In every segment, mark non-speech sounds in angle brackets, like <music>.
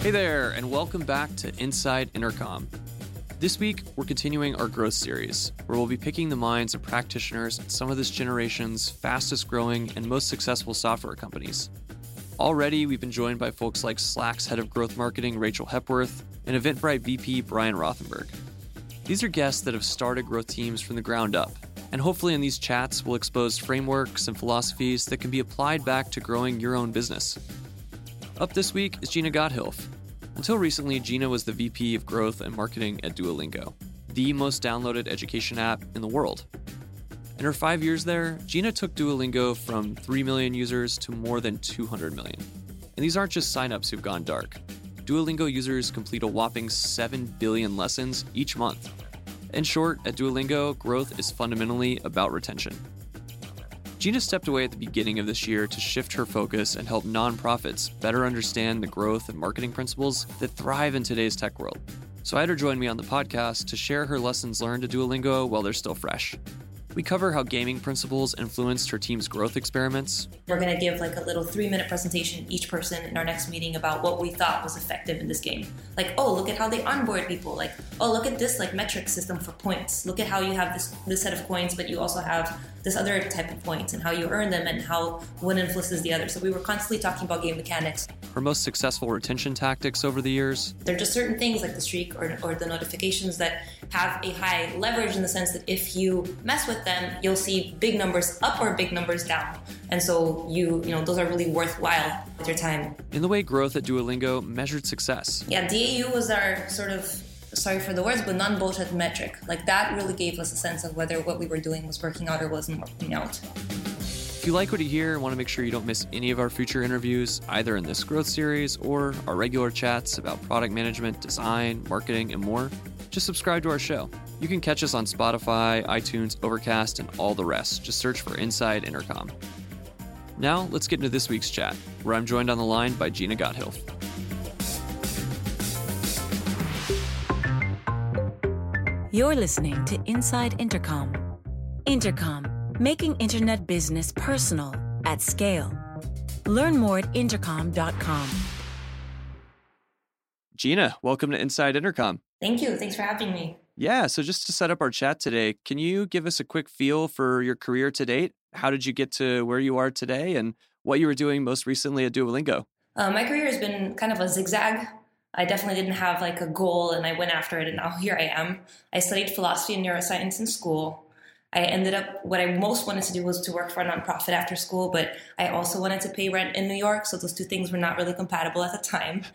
Hey there, and welcome back to Inside Intercom. This week, we're continuing our growth series, where we'll be picking the minds of practitioners at some of this generation's fastest growing and most successful software companies. Already, we've been joined by folks like Slack's head of growth marketing, Rachel Hepworth, and Eventbrite VP, Brian Rothenberg. These are guests that have started growth teams from the ground up, and hopefully, in these chats, we'll expose frameworks and philosophies that can be applied back to growing your own business. Up this week is Gina Gotthilf, until recently, Gina was the VP of Growth and Marketing at Duolingo, the most downloaded education app in the world. In her five years there, Gina took Duolingo from 3 million users to more than 200 million. And these aren't just signups who've gone dark. Duolingo users complete a whopping 7 billion lessons each month. In short, at Duolingo, growth is fundamentally about retention. Gina stepped away at the beginning of this year to shift her focus and help nonprofits better understand the growth and marketing principles that thrive in today's tech world. So I had her join me on the podcast to share her lessons learned at Duolingo while they're still fresh. We cover how gaming principles influenced her team's growth experiments. We're going to give like a little three minute presentation each person in our next meeting about what we thought was effective in this game. Like, oh, look at how they onboard people. Like, oh, look at this like metric system for points. Look at how you have this this set of coins, but you also have this other type of points and how you earn them and how one influences the other. So we were constantly talking about game mechanics. Her most successful retention tactics over the years. There are just certain things like the streak or, or the notifications that have a high leverage in the sense that if you mess with them, you'll see big numbers up or big numbers down. And so you, you know, those are really worthwhile with your time. In the way growth at Duolingo measured success. Yeah, DAU was our sort of sorry for the words, but non bullshit metric. Like that really gave us a sense of whether what we were doing was working out or wasn't working out. If you like what you hear and want to make sure you don't miss any of our future interviews, either in this growth series or our regular chats about product management, design, marketing, and more, just subscribe to our show. You can catch us on Spotify, iTunes, Overcast, and all the rest. Just search for Inside Intercom. Now, let's get into this week's chat, where I'm joined on the line by Gina Gotthilf. You're listening to Inside Intercom. Intercom, making internet business personal at scale. Learn more at intercom.com. Gina, welcome to Inside Intercom. Thank you. Thanks for having me. Yeah, so just to set up our chat today, can you give us a quick feel for your career to date? How did you get to where you are today and what you were doing most recently at Duolingo? Uh, my career has been kind of a zigzag. I definitely didn't have like a goal and I went after it and now here I am. I studied philosophy and neuroscience in school. I ended up, what I most wanted to do was to work for a nonprofit after school, but I also wanted to pay rent in New York. So those two things were not really compatible at the time. <laughs>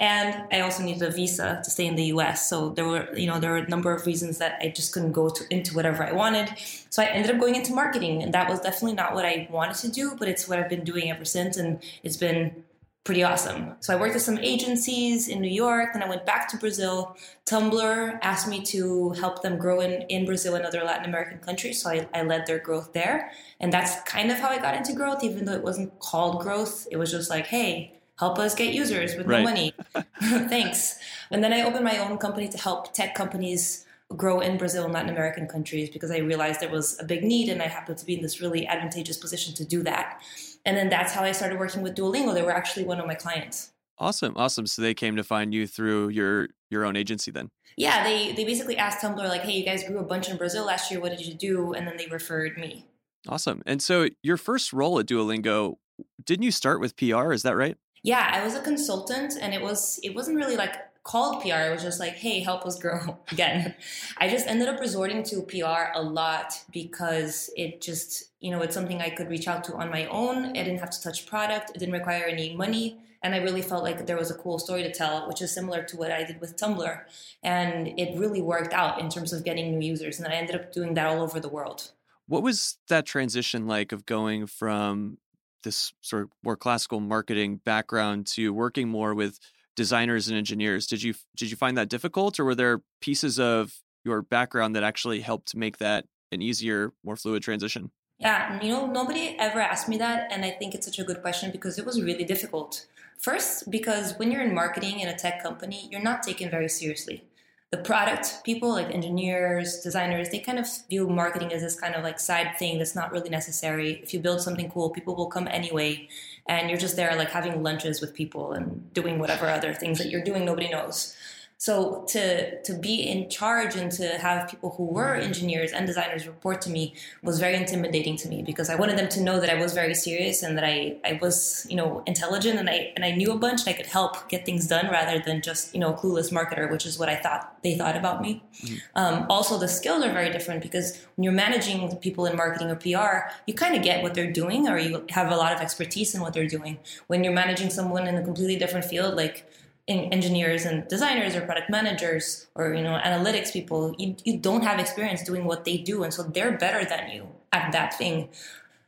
And I also needed a visa to stay in the US. So there were, you know, there were a number of reasons that I just couldn't go to, into whatever I wanted. So I ended up going into marketing. And that was definitely not what I wanted to do, but it's what I've been doing ever since. And it's been pretty awesome. So I worked at some agencies in New York, then I went back to Brazil. Tumblr asked me to help them grow in, in Brazil and other Latin American countries. So I, I led their growth there. And that's kind of how I got into growth, even though it wasn't called growth. It was just like, hey, help us get users with right. no money. <laughs> Thanks. And then I opened my own company to help tech companies grow in Brazil and Latin American countries because I realized there was a big need and I happened to be in this really advantageous position to do that. And then that's how I started working with Duolingo. They were actually one of my clients. Awesome, awesome. So they came to find you through your your own agency then. Yeah, they they basically asked Tumblr like, "Hey, you guys grew a bunch in Brazil last year. What did you do?" And then they referred me. Awesome. And so your first role at Duolingo, didn't you start with PR? Is that right? Yeah, I was a consultant, and it was it wasn't really like called PR. It was just like, hey, help us grow <laughs> again. I just ended up resorting to PR a lot because it just, you know, it's something I could reach out to on my own. I didn't have to touch product. It didn't require any money. And I really felt like there was a cool story to tell, which is similar to what I did with Tumblr. And it really worked out in terms of getting new users. And I ended up doing that all over the world. What was that transition like of going from this sort of more classical marketing background to working more with designers and engineers. Did you did you find that difficult, or were there pieces of your background that actually helped make that an easier, more fluid transition? Yeah, you know, nobody ever asked me that, and I think it's such a good question because it was really difficult. First, because when you're in marketing in a tech company, you're not taken very seriously. The product people, like engineers, designers, they kind of view marketing as this kind of like side thing that's not really necessary. If you build something cool, people will come anyway. And you're just there like having lunches with people and doing whatever other things that you're doing nobody knows. So to to be in charge and to have people who were engineers and designers report to me was very intimidating to me because I wanted them to know that I was very serious and that I, I was you know intelligent and I and I knew a bunch and I could help get things done rather than just you know a clueless marketer, which is what I thought they thought about me. Mm-hmm. Um, also, the skills are very different because when you're managing people in marketing or PR, you kind of get what they're doing or you have a lot of expertise in what they're doing. When you're managing someone in a completely different field, like engineers and designers or product managers or you know analytics people you, you don't have experience doing what they do and so they're better than you at that thing.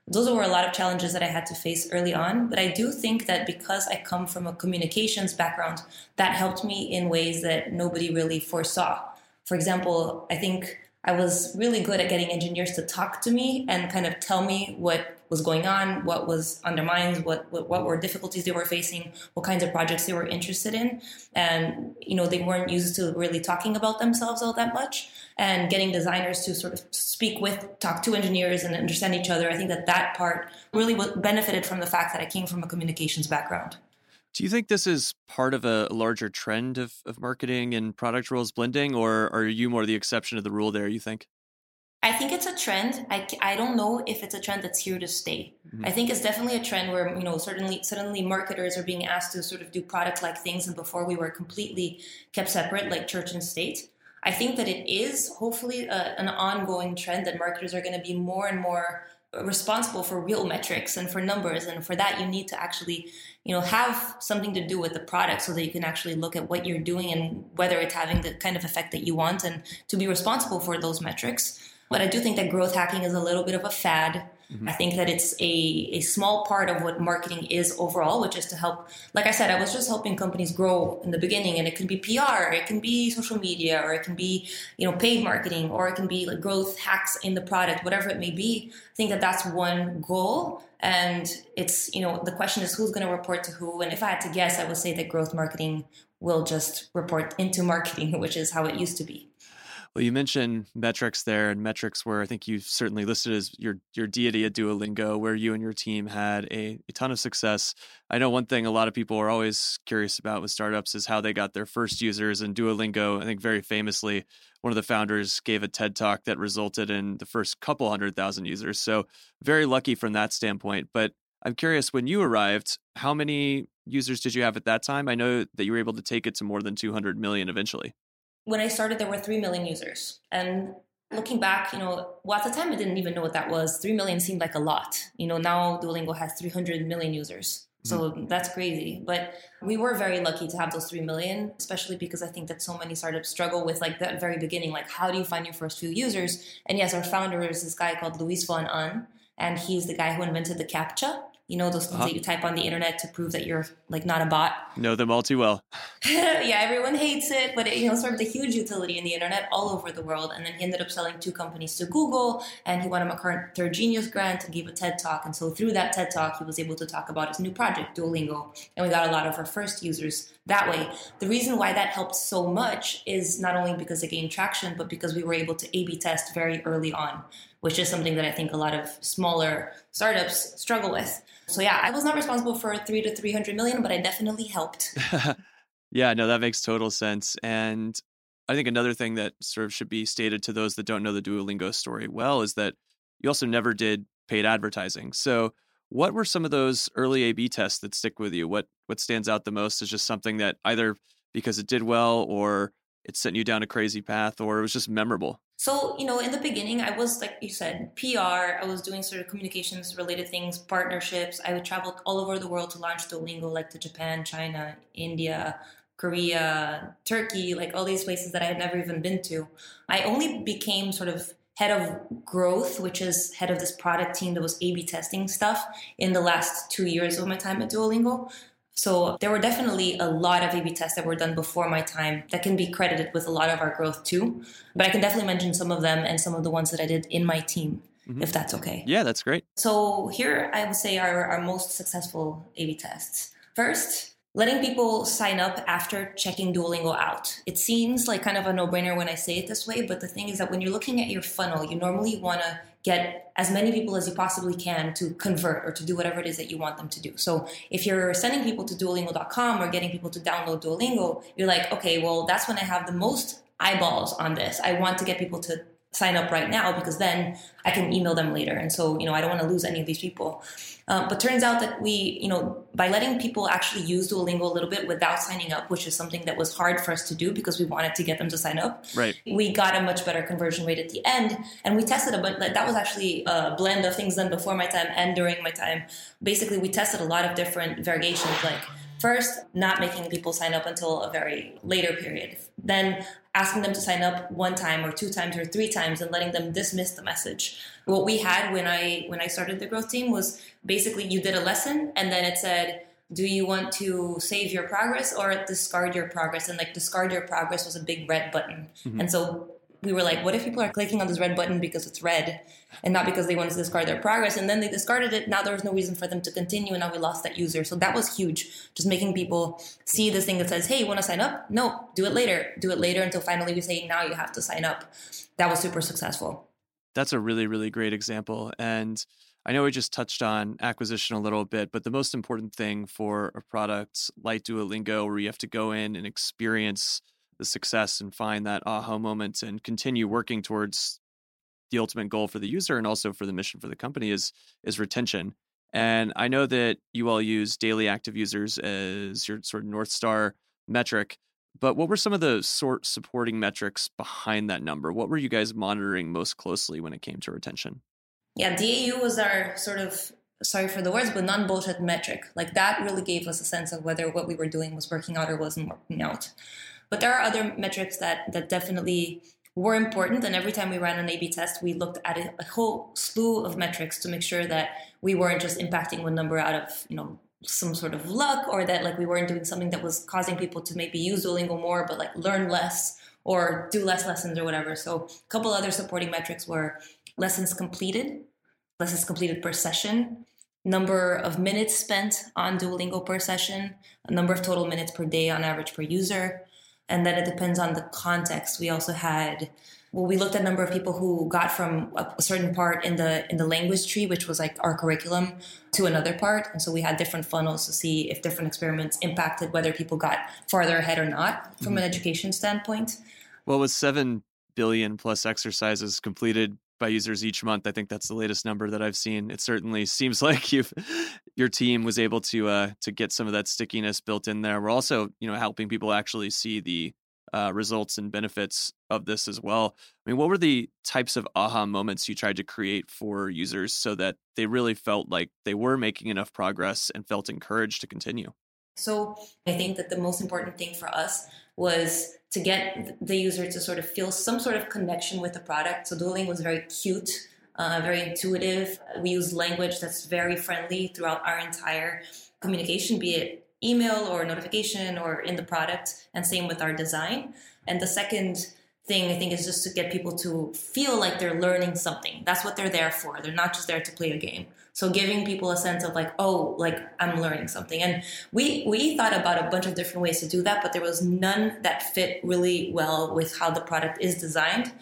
Those were a lot of challenges that i had to face early on but i do think that because i come from a communications background that helped me in ways that nobody really foresaw. For example i think I was really good at getting engineers to talk to me and kind of tell me what was going on, what was undermined, what, what, what were difficulties they were facing, what kinds of projects they were interested in, and you know they weren't used to really talking about themselves all that much. And getting designers to sort of speak with, talk to engineers, and understand each other. I think that that part really benefited from the fact that I came from a communications background. Do you think this is part of a larger trend of, of marketing and product roles blending, or are you more the exception to the rule there, you think? I think it's a trend. I, I don't know if it's a trend that's here to stay. Mm-hmm. I think it's definitely a trend where, you know, certainly suddenly marketers are being asked to sort of do product like things and before we were completely kept separate like church and state. I think that it is hopefully a, an ongoing trend that marketers are going to be more and more responsible for real metrics and for numbers and for that you need to actually you know have something to do with the product so that you can actually look at what you're doing and whether it's having the kind of effect that you want and to be responsible for those metrics but i do think that growth hacking is a little bit of a fad Mm-hmm. I think that it's a, a small part of what marketing is overall, which is to help. Like I said, I was just helping companies grow in the beginning, and it can be PR, it can be social media, or it can be you know paid marketing, or it can be like growth hacks in the product, whatever it may be. I think that that's one goal, and it's you know the question is who's going to report to who. And if I had to guess, I would say that growth marketing will just report into marketing, <laughs> which is how it used to be. Well, you mentioned metrics there, and metrics were I think you certainly listed as your your deity at Duolingo, where you and your team had a, a ton of success. I know one thing a lot of people are always curious about with startups is how they got their first users. And Duolingo, I think very famously, one of the founders gave a TED talk that resulted in the first couple hundred thousand users. So very lucky from that standpoint. But I'm curious, when you arrived, how many users did you have at that time? I know that you were able to take it to more than 200 million eventually when I started, there were 3 million users. And looking back, you know, well, at the time I didn't even know what that was. 3 million seemed like a lot. You know, now Duolingo has 300 million users. So mm-hmm. that's crazy. But we were very lucky to have those 3 million, especially because I think that so many startups struggle with like that very beginning. Like, how do you find your first few users? And yes, our founder is this guy called Luis von Ahn, and he's the guy who invented the CAPTCHA you know those things uh-huh. that you type on the internet to prove that you're like not a bot? <laughs> Know them all too well. Yeah everyone hates it but it you know served a huge utility in the internet all over the world and then he ended up selling two companies to google and he won a MacArthur genius grant and gave a ted talk and so through that ted talk he was able to talk about his new project duolingo and we got a lot of our first users that way. The reason why that helped so much is not only because it gained traction but because we were able to a b test very early on which is something that I think a lot of smaller startups struggle with. So yeah, I was not responsible for three to 300 million, but I definitely helped. <laughs> yeah, no, that makes total sense. And I think another thing that sort of should be stated to those that don't know the Duolingo story well is that you also never did paid advertising. So what were some of those early A/B tests that stick with you? What what stands out the most is just something that either because it did well or it sent you down a crazy path or it was just memorable? So, you know, in the beginning, I was, like you said, PR. I was doing sort of communications related things, partnerships. I would travel all over the world to launch Duolingo, like to Japan, China, India, Korea, Turkey, like all these places that I had never even been to. I only became sort of head of growth, which is head of this product team that was A B testing stuff in the last two years of my time at Duolingo. So there were definitely a lot of A/B tests that were done before my time that can be credited with a lot of our growth too. But I can definitely mention some of them and some of the ones that I did in my team, mm-hmm. if that's okay. Yeah, that's great. So here I would say are our most successful A/B tests. First, letting people sign up after checking Duolingo out. It seems like kind of a no brainer when I say it this way, but the thing is that when you're looking at your funnel, you normally want to get as many people as you possibly can to convert or to do whatever it is that you want them to do. So if you're sending people to duolingo.com or getting people to download Duolingo, you're like, okay, well, that's when I have the most eyeballs on this. I want to get people to sign up right now because then I can email them later. And so, you know, I don't want to lose any of these people. Um, but turns out that we, you know, by letting people actually use Duolingo a little bit without signing up, which is something that was hard for us to do because we wanted to get them to sign up. Right. We got a much better conversion rate at the end, and we tested a bunch. That was actually a blend of things done before my time and during my time. Basically, we tested a lot of different variations, like First, not making people sign up until a very later period. Then asking them to sign up one time or two times or three times and letting them dismiss the message. What we had when I when I started the growth team was basically you did a lesson and then it said do you want to save your progress or discard your progress and like discard your progress was a big red button mm-hmm. and so we were like, what if people are clicking on this red button because it's red and not because they wanted to discard their progress? And then they discarded it. Now there was no reason for them to continue, and now we lost that user. So that was huge. Just making people see this thing that says, hey, you want to sign up? No, do it later. Do it later until finally we say, now you have to sign up. That was super successful. That's a really, really great example. And I know we just touched on acquisition a little bit, but the most important thing for a product like Duolingo, where you have to go in and experience the success and find that aha moment and continue working towards the ultimate goal for the user and also for the mission for the company is is retention. And I know that you all use daily active users as your sort of north star metric. But what were some of the sort supporting metrics behind that number? What were you guys monitoring most closely when it came to retention? Yeah, DAU was our sort of sorry for the words, but non bullshit metric. Like that really gave us a sense of whether what we were doing was working out or wasn't working out. But there are other metrics that that definitely were important. And every time we ran an A/B test, we looked at a, a whole slew of metrics to make sure that we weren't just impacting one number out of you know some sort of luck, or that like we weren't doing something that was causing people to maybe use Duolingo more, but like learn less or do less lessons or whatever. So a couple other supporting metrics were lessons completed, lessons completed per session, number of minutes spent on Duolingo per session, a number of total minutes per day on average per user, and then it depends on the context. We also had well, we looked at a number of people who got from a certain part in the in the language tree, which was like our curriculum, to another part, and so we had different funnels to see if different experiments impacted whether people got farther ahead or not from mm-hmm. an education standpoint. Well, with seven billion plus exercises completed by users each month. I think that's the latest number that I've seen. It certainly seems <laughs> like you've your team was able to uh, to get some of that stickiness built in there. We're also you know helping people actually see the uh, results and benefits of this as well. I mean, what were the types of aha moments you tried to create for users so that they really felt like they were making enough progress and felt encouraged to continue? So I think that the most important thing for us was to get the user to sort of feel some sort of connection with the product. So Duolingo was very cute, uh, very intuitive. We use language that's very friendly throughout our entire communication, be it email or notification or in the product, and same with our design. And the second thing I think is just to get people to feel like they're learning something. That's what they're there for. They're not just there to play a game. So giving people a sense of like, oh, like I'm learning something. And we we thought about a bunch of different ways to do that, but there was none that fit really well with how the product is designed.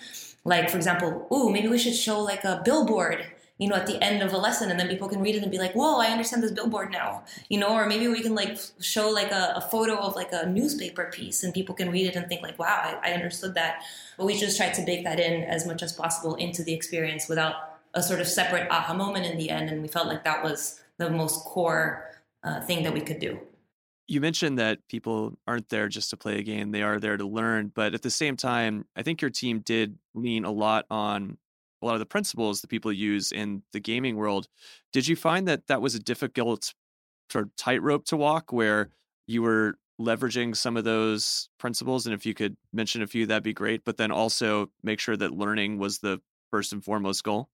Like for example, ooh, maybe we should show like a billboard you know, at the end of a lesson, and then people can read it and be like, "Whoa, I understand this billboard now," you know, or maybe we can like show like a, a photo of like a newspaper piece, and people can read it and think like, "Wow, I, I understood that." But we just tried to bake that in as much as possible into the experience without a sort of separate aha moment in the end, and we felt like that was the most core uh, thing that we could do. You mentioned that people aren't there just to play a game; they are there to learn. But at the same time, I think your team did lean a lot on a lot of the principles that people use in the gaming world. Did you find that that was a difficult sort of tightrope to walk, where you were leveraging some of those principles? And if you could mention a few, that'd be great. But then also make sure that learning was the first and foremost goal.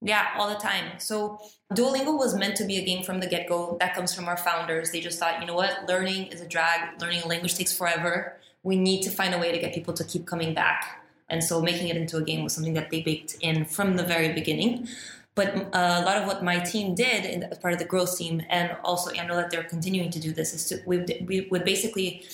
Yeah, all the time. So Duolingo was meant to be a game from the get go. That comes from our founders. They just thought, you know what, learning is a drag. Learning a language takes forever. We need to find a way to get people to keep coming back. And so making it into a game was something that they baked in from the very beginning. But uh, a lot of what my team did as part of the growth team, and also I know that they're continuing to do this, is to, we, we would basically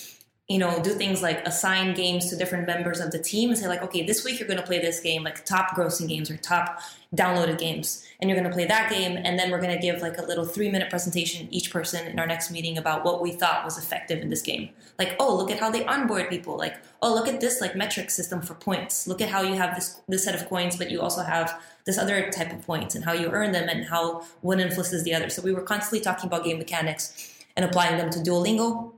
you know, do things like assign games to different members of the team and say like, okay, this week you're going to play this game, like top grossing games or top downloaded games, and you're going to play that game, and then we're going to give like a little three minute presentation each person in our next meeting about what we thought was effective in this game. Like, oh, look at how they onboard people. Like, oh, look at this like metric system for points. Look at how you have this this set of coins, but you also have this other type of points and how you earn them and how one influences the other. So we were constantly talking about game mechanics and applying them to Duolingo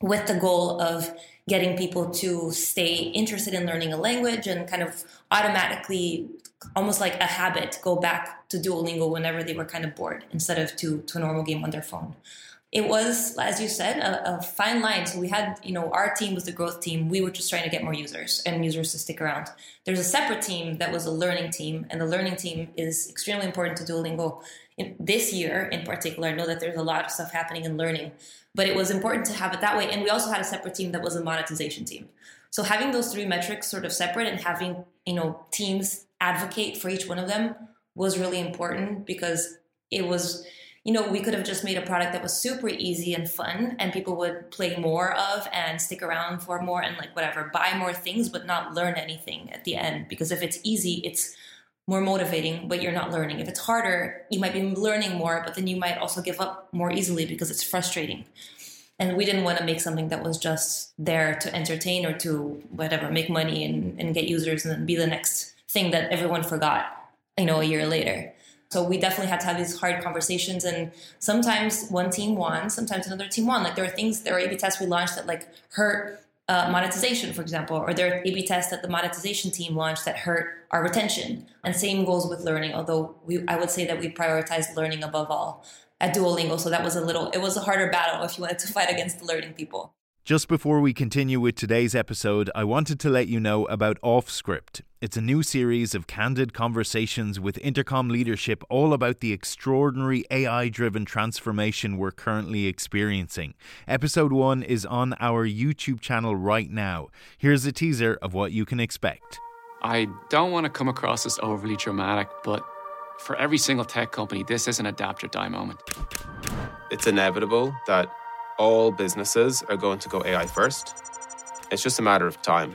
with the goal of getting people to stay interested in learning a language and kind of automatically almost like a habit go back to duolingo whenever they were kind of bored instead of to, to a normal game on their phone. It was as you said a, a, fine line. So we had you know our team was the growth team. We were just trying to get more users and users to stick around. There's a separate team that was a learning team and the learning team is extremely important to duolingo. In, this year in particular i know that there's a lot of stuff happening in learning but it was important to have it that way. And we also had a separate team that was a monetization team. So having those three metrics sort of separate and having you know teams advocate for each one of them was really important because it was you know we could have just made a product that was super easy and fun and people would play more of and stick around for more and like whatever buy more things but not learn anything at the end because if it's easy it's more motivating, but you're not learning. If it's harder, you might be learning more, but then you might also give up more easily because it's frustrating. And we didn't want to make something that was just there to entertain or to whatever, make money and, and get users and then be the next thing that everyone forgot, you know, a year later. So we definitely had to have these hard conversations. And sometimes one team won, sometimes another team won. Like there are things, there are A/B tests we launched that like hurt uh, monetization, for example, or there are A/B tests that the monetization team launched that hurt our retention. And same goes with learning. Although we, I would say that we prioritize learning above all at Duolingo. So that was a little, it was a harder battle if you wanted to <laughs> fight against the learning people. Just before we continue with today's episode, I wanted to let you know about Offscript. It's a new series of candid conversations with Intercom leadership all about the extraordinary AI driven transformation we're currently experiencing. Episode 1 is on our YouTube channel right now. Here's a teaser of what you can expect. I don't want to come across as overly dramatic, but for every single tech company, this is an adapt or die moment. It's inevitable that all businesses are going to go AI first. It's just a matter of time.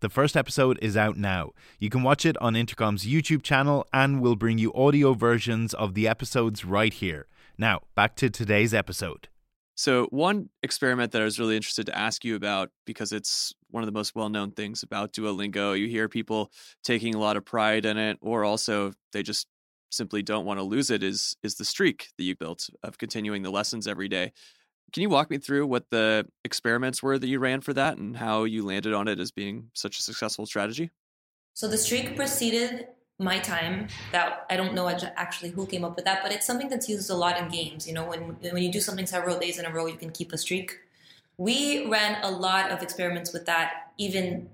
The first episode is out now. You can watch it on Intercom's YouTube channel, and we'll bring you audio versions of the episodes right here. Now, back to today's episode. So, one experiment that I was really interested to ask you about because it's one of the most well known things about Duolingo. You hear people taking a lot of pride in it, or also they just simply don't want to lose it is is the streak that you built of continuing the lessons every day. Can you walk me through what the experiments were that you ran for that and how you landed on it as being such a successful strategy? So the streak preceded my time. That I don't know actually who came up with that, but it's something that's used a lot in games. You know, when when you do something several days in a row, you can keep a streak. We ran a lot of experiments with that, even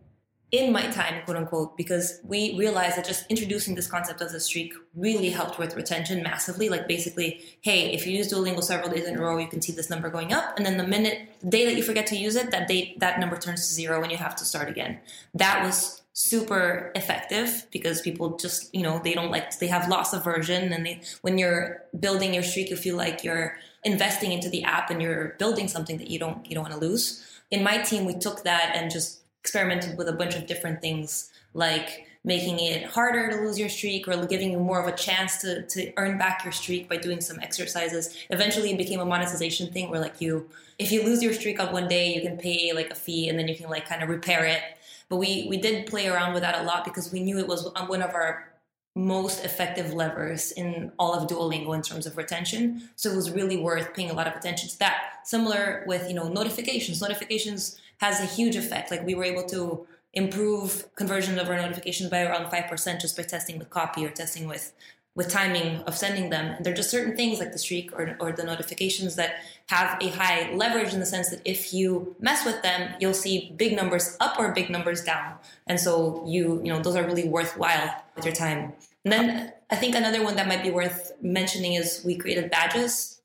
in my time, quote unquote, because we realized that just introducing this concept of the streak really helped with retention massively. Like basically, hey, if you use Duolingo several days in a row, you can see this number going up, and then the minute, the day that you forget to use it, that date, that number turns to zero, and you have to start again. That was super effective because people just, you know, they don't like, they have loss aversion, and they, when you're building your streak, you feel like you're investing into the app and you're building something that you don't, you don't want to lose. In my team, we took that and just experimented with a bunch of different things like making it harder to lose your streak or giving you more of a chance to, to earn back your streak by doing some exercises. Eventually it became a monetization thing where like you if you lose your streak on one day, you can pay like a fee and then you can like kind of repair it. But we we did play around with that a lot because we knew it was um, one of our most effective levers in all of Duolingo in terms of retention. So it was really worth paying a lot of attention to that. Similar with, you know, notifications. Notifications has a huge effect. Like we were able to improve conversion of our notifications by around 5% just by testing with copy or testing with with timing of sending them. And there are just certain things like the streak or, or the notifications that have a high leverage in the sense that if you mess with them, you'll see big numbers up or big numbers down. And so you, you know, those are really worthwhile with your time. And then I think another one that might be worth mentioning is we created badges,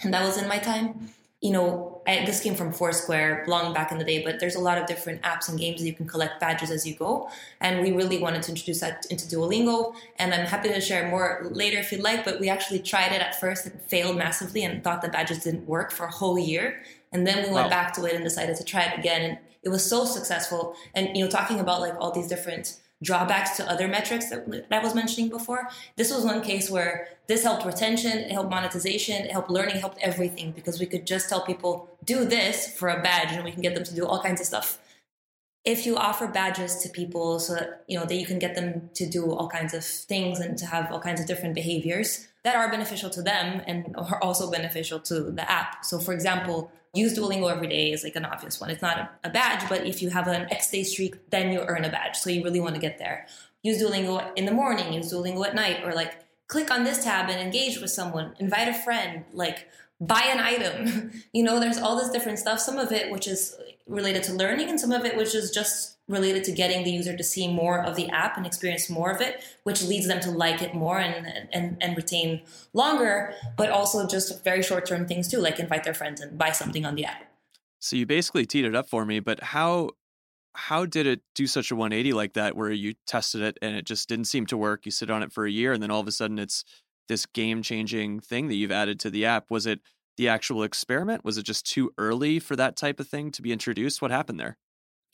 and that was in my time you know, I, this came from Foursquare long back in the day, but there's a lot of different apps and games that you can collect badges as you go. And we really wanted to introduce that into Duolingo. And I'm happy to share more later if you'd like, but we actually tried it at first and failed massively and thought the badges didn't work for a whole year. And then we went wow. back to it and decided to try it again. And it was so successful. And, you know, talking about like all these different drawbacks to other metrics that, I was mentioning before. This was one case where this helped retention, it helped monetization, it helped learning, helped everything because we could just tell people, do this for a badge and we can get them to do all kinds of stuff. If you offer badges to people so that, you know, that you can get them to do all kinds of things and to have all kinds of different behaviors that are beneficial to them and are also beneficial to the app. So for example, use Duolingo every day is like an obvious one. It's not a, a badge, but if you have an X day streak, then you earn a badge. So you really want to get there. Use Duolingo in the morning, use Duolingo at night, or like click on this tab and engage with someone, invite a friend, like buy an item. <laughs> you know, there's all this different stuff. Some of it which is related to learning, and some of it which is just related to getting the user to see more of the app and experience more of it, which leads them to like it more and and, and retain longer, but also just very short term things too, like invite their friends and buy something on the app. So you basically teed it up for me, but how how did it do such a 180 like that where you tested it and it just didn't seem to work? You sit on it for a year and then all of a sudden it's this game changing thing that you've added to the app. Was it the actual experiment? Was it just too early for that type of thing to be introduced? What happened there?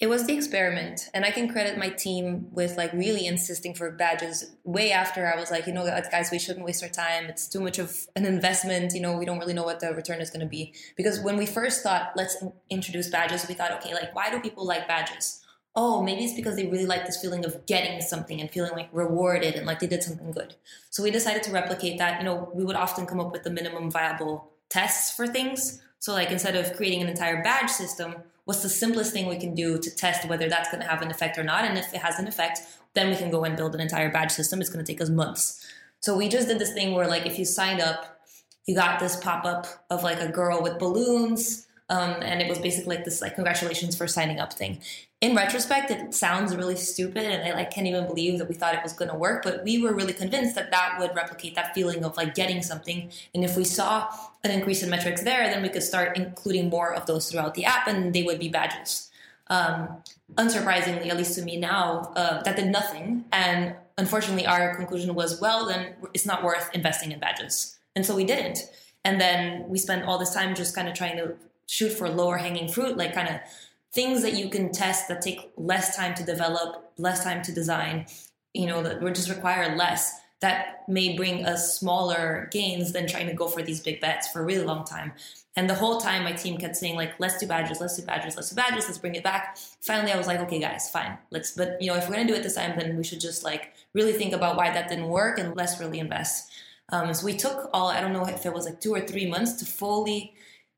It was the experiment, and I can credit my team with like really insisting for badges way after I was like, you know, guys, we shouldn't waste our time. It's too much of an investment. You know, we don't really know what the return is going to be. Because when we first thought, let's introduce badges, we thought, okay, like, why do people like badges? Oh, maybe it's because they really like this feeling of getting something and feeling like rewarded and like they did something good. So we decided to replicate that. You know, we would often come up with the minimum viable tests for things. So, like, instead of creating an entire badge system, what's the simplest thing we can do to test whether that's going to have an effect or not? And if it has an effect, then we can go and build an entire badge system. It's going to take us months. So we just did this thing where, like, if you signed up, you got this pop up of like a girl with balloons. Um, and it was basically like this like congratulations for signing up thing in retrospect, it sounds really stupid, and I like can't even believe that we thought it was going to work. But we were really convinced that that would replicate that feeling of like getting something. And if we saw an increase in metrics there, then we could start including more of those throughout the app, and they would be badges. Um, unsurprisingly, at least to me now, uh, that did nothing. And unfortunately, our conclusion was, well, then it's not worth investing in badges, and so we didn't. And then we spent all this time just kind of trying to shoot for lower hanging fruit, like kind of things that you can test that take less time to develop, less time to design, you know, that would just require less. That may bring us smaller gains than trying to go for these big bets for a really long time. And the whole time my team kept saying, like, let's do badges, let's do badges, let's do badges, let's bring it back. Finally, I was like, okay, guys, fine. Let's, but you know, if we're gonna do it this time, then we should just like really think about why that didn't work and let's really invest. Um, so we took all, I don't know if it was like two or three months to fully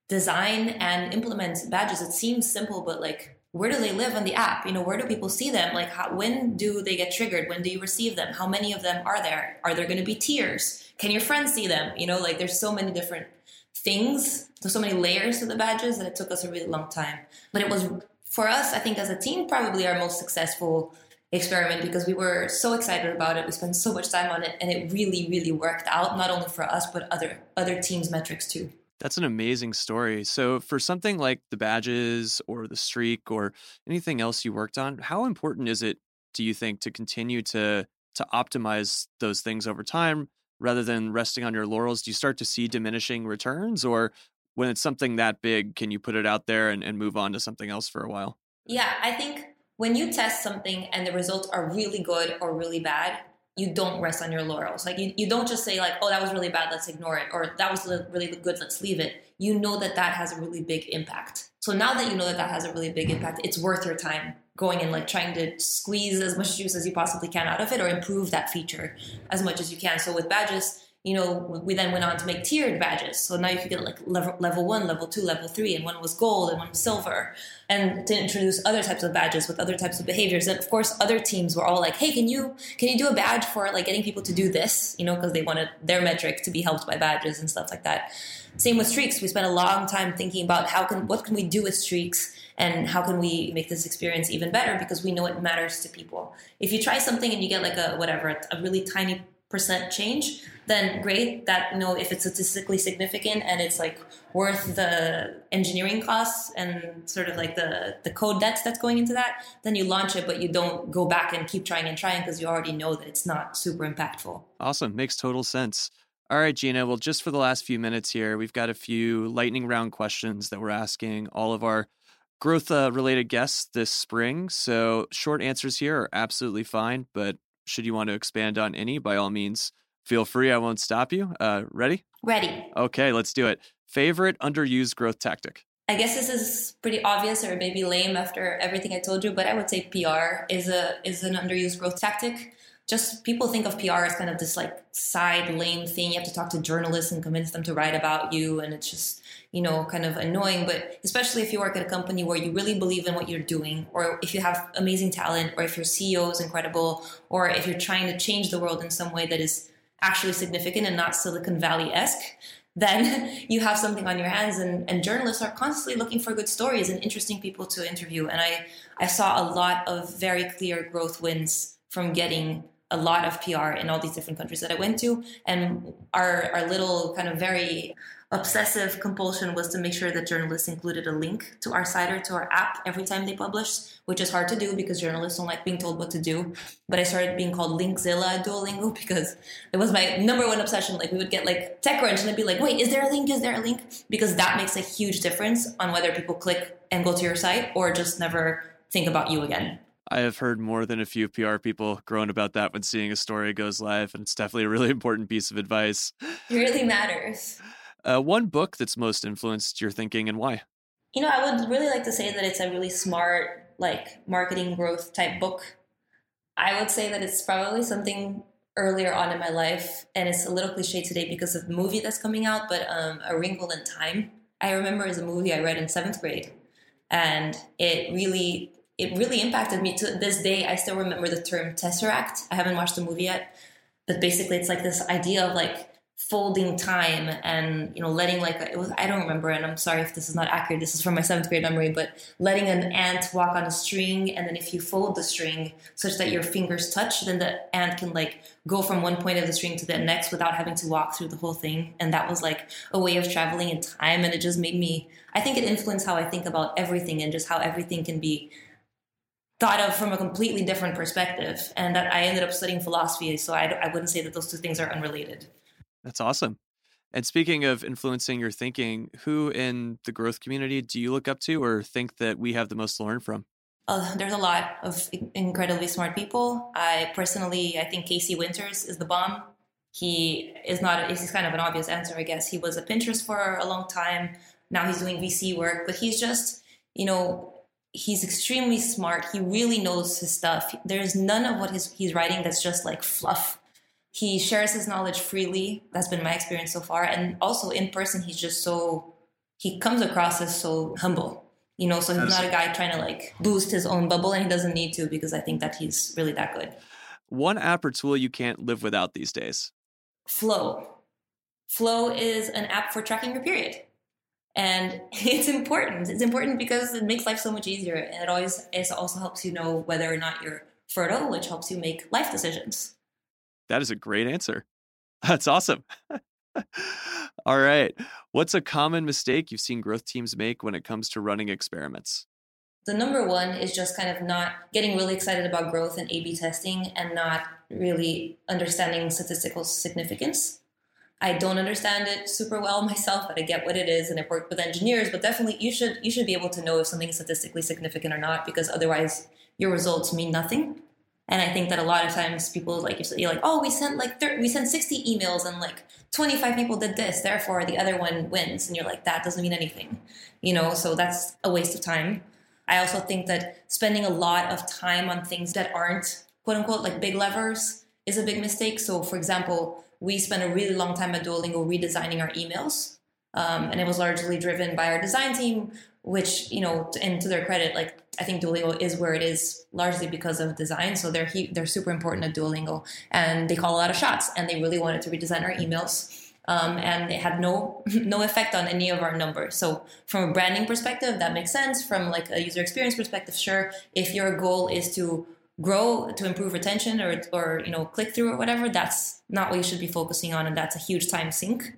design and implement badges. It seems simple, but like, where do they live on the app? You know, where do people see them? Like, how, when do they get triggered? When do you receive them? How many of them are there? Are there going to be tiers? Can your friends see them? You know, like there's so many different things. There's so many layers to the badges that it took us a really long time. But it was for us, I think, as a team, probably our most successful experiment because we were so excited about it. We spent so much time on it, and it really, really worked out. Not only for us, but other other teams' metrics too. That's an amazing story. So, for something like the badges or the streak or anything else you worked on, how important is it, do you think, to continue to to optimize those things over time rather than resting on your laurels? Do you start to see diminishing returns, or when it's something that big, can you put it out there and, and move on to something else for a while? Yeah, I think when you test something and the results are really good or really bad, you don't rest on your laurels. Like you, you don't just say like, oh, that was really bad, let's ignore it, or that was really good, let's leave it. You know that that has a really big impact. So now that you know that that has a really big impact, it's worth your time going and like trying to squeeze as much juice as you possibly can out of it or improve that feature as much as you can. So with badges, you know, we then went on to make tiered badges. So now you could get like level, level one, level two, level three, and one was gold and one was silver. And to introduce other types of badges with other types of behaviors. And of course, other teams were all like, hey, can you can you do a badge for like getting people to do this? You know, because they wanted their metric to be helped by badges and stuff like that. Same with streaks. We spent a long time thinking about how can what can we do with streaks and how can we make this experience even better because we know it matters to people. If you try something and you get like a whatever, a really tiny percent change, then great. That you know, if it's statistically significant and it's like worth the engineering costs and sort of like the the code debts that's going into that, then you launch it, but you don't go back and keep trying and trying because you already know that it's not super impactful. Awesome, makes total sense. All right, Gina. Well, just for the last few minutes here, we've got a few lightning round questions that we're asking all of our growth uh, related guests this spring. So, short answers here are absolutely fine, but should you want to expand on any, by all means, feel free. I won't stop you. Uh, ready? Ready. Okay, let's do it. Favorite underused growth tactic? I guess this is pretty obvious or maybe lame after everything I told you, but I would say PR is a is an underused growth tactic just people think of PR as kind of this like side lame thing. You have to talk to journalists and convince them to write about you. And it's just, you know, kind of annoying. But especially if you work at a company where you really believe in what you're doing, or if you have amazing talent, or if your CEO is incredible, or if you're trying to change the world in some way that is actually significant and not Silicon Valley esque, then <laughs> you have something on your hands and, and, journalists are constantly looking for good stories and interesting people to interview and I, I saw a lot of very clear growth wins from getting a lot of PR in all these different countries that I went to. And our, our little kind of very obsessive compulsion was to make sure that journalists included a link to our site or to our app every time they published, which is hard to do because journalists don't like being told what to do. But I started being called Linkzilla Duolingo <laughs> because it was my number one obsession. Like we would get like TechCrunch and it'd be like, wait, is there a link? Is there a link? Because that makes a huge difference on whether people click and go to your site or just never think about you again. I have heard more than a few PR people groan about that when seeing a story goes live, and it's definitely a really <laughs> important piece of advice. It really matters. Uh, one book that's most influenced your thinking and why? You know, I would really like to say that it's a really smart, like marketing growth type book. I would say that it's probably something earlier on in my life, and it's a little cliche today because of the movie that's coming out, but um, A Wrinkle in Time. I remember as a movie I read in seventh grade, and it really it really impacted me to this day. I still remember the term tesseract. I haven't watched the movie yet, but basically, it's like this idea of like folding time and you know letting like it was I don't remember and I'm sorry if this is not accurate this is from my seventh grade memory but letting an ant walk on a string and then if you fold the string such that your fingers touch then the ant can like go from one point of the string to the next without having to walk through the whole thing and that was like a way of traveling in time and it just made me I think it influenced how I think about everything and just how everything can be thought of from a completely different perspective. And that I ended up studying philosophy, so I, I wouldn't say that those two things are unrelated. That's awesome. And speaking of influencing your thinking, who in the growth community do you look up to or think that we have the most to learn from? Uh, there's a lot of incredibly smart people. I personally, I think Casey Winters is the bomb. He is not, he's kind of an obvious answer, I guess. He was a Pinterest for a long time. Now he's doing VC work, but he's just, you know, he's extremely smart. He really knows his stuff. There's none of what his, he's writing that's just like fluff. He shares his knowledge freely. That's been my experience so far. And also in person, he's just so, he comes across as so humble, you know, so he's not a guy trying to like boost his own bubble and he doesn't need to because I think that he's really that good. One app or tool you can't live without these days? Flow. Flow is an app for tracking your period and <laughs> it's important. It's important because it makes life so much easier. And it always it also helps you know whether or not you're fertile which helps you make life decisions. That is a great answer. That's awesome. <laughs> All right. What's a common mistake you've seen growth teams make when it comes to running experiments? The number one is just kind of not getting really excited about growth and a b testing and not really understanding statistical significance I don't understand it super well myself, but I get what it is, and I've worked with engineers. But definitely, you should you should be able to know if something is statistically significant or not, because otherwise, your results mean nothing. And I think that a lot of times people like you say like, oh, we sent like thir- we sent 60 emails and like 25 people did this, therefore the other one wins. And you're like, that doesn't mean anything, you know. So that's a waste of time. I also think that spending a lot of time on things that aren't quote unquote like big levers is a big mistake. So, for example, we spent a really long time at Duolingo redesigning our emails, um, and it was largely driven by our design team which you know and to their credit like i think duolingo is where it is largely because of design so they're they're super important at duolingo and they call a lot of shots and they really wanted to redesign our emails um, and it had no <laughs> no effect on any of our numbers. So from a branding perspective that makes sense. From like a user experience perspective sure if your goal is to grow to improve retention or or you know click through or whatever that's not what you should be focusing on and that's a huge time sink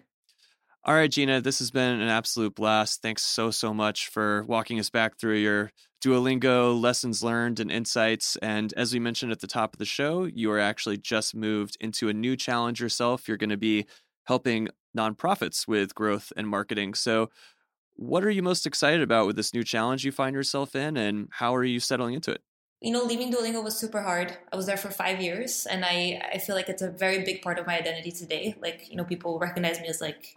all right, Gina, this has been an absolute blast. Thanks so, so much for walking us back through your Duolingo lessons learned and insights. And as we mentioned at the top of the show, you are actually just moved into a new challenge yourself. You're going to be helping nonprofits with growth and marketing. So, what are you most excited about with this new challenge you find yourself in, and how are you settling into it? You know, leaving Duolingo was super hard. I was there for five years, and I, I feel like it's a very big part of my identity today. Like, you know, people recognize me as like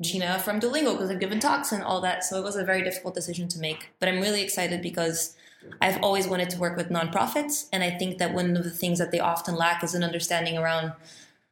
Gina from Duolingo because I've given talks and all that. So it was a very difficult decision to make. But I'm really excited because I've always wanted to work with nonprofits. And I think that one of the things that they often lack is an understanding around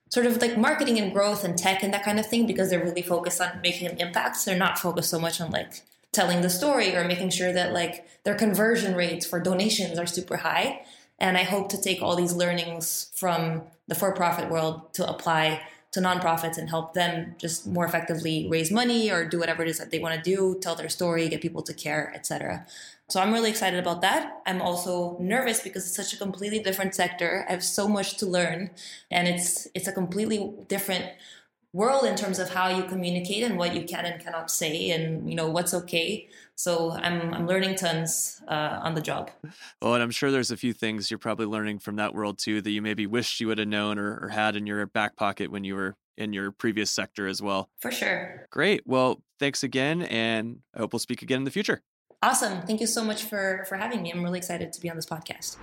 sort of like marketing and growth and tech and that kind of thing because they're really focused on making an impact. So They're not focused so much on like telling the story or making sure that like their conversion rates for donations are super high. And I hope to take all these learnings from the for profit world to apply to nonprofits and help them just more effectively raise money or do whatever it is that they want to do, tell their story, get people to care, etc. So I'm really excited about that. I'm also nervous because it's such a completely different sector. I have so much to learn and it's it's a completely different world in terms of how you communicate and what you can and cannot say and you know what's okay. So i'm i'm learning tons uh, on the job. Well and i'm sure there's a few things you're probably learning from that world too that you maybe wished you would have known or, or had in your back pocket when you were in your previous sector as well. For sure. Great. Well thanks again and i hope we'll speak again in the future. Awesome. Thank you so much for for having me. I'm really excited to be on this podcast.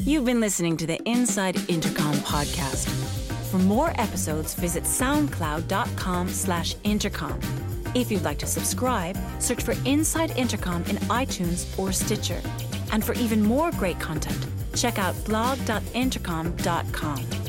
You've been listening to the inside intercom podcast for more episodes, visit soundcloud.com slash intercom. If you'd like to subscribe, search for Inside Intercom in iTunes or Stitcher. And for even more great content, check out blog.intercom.com.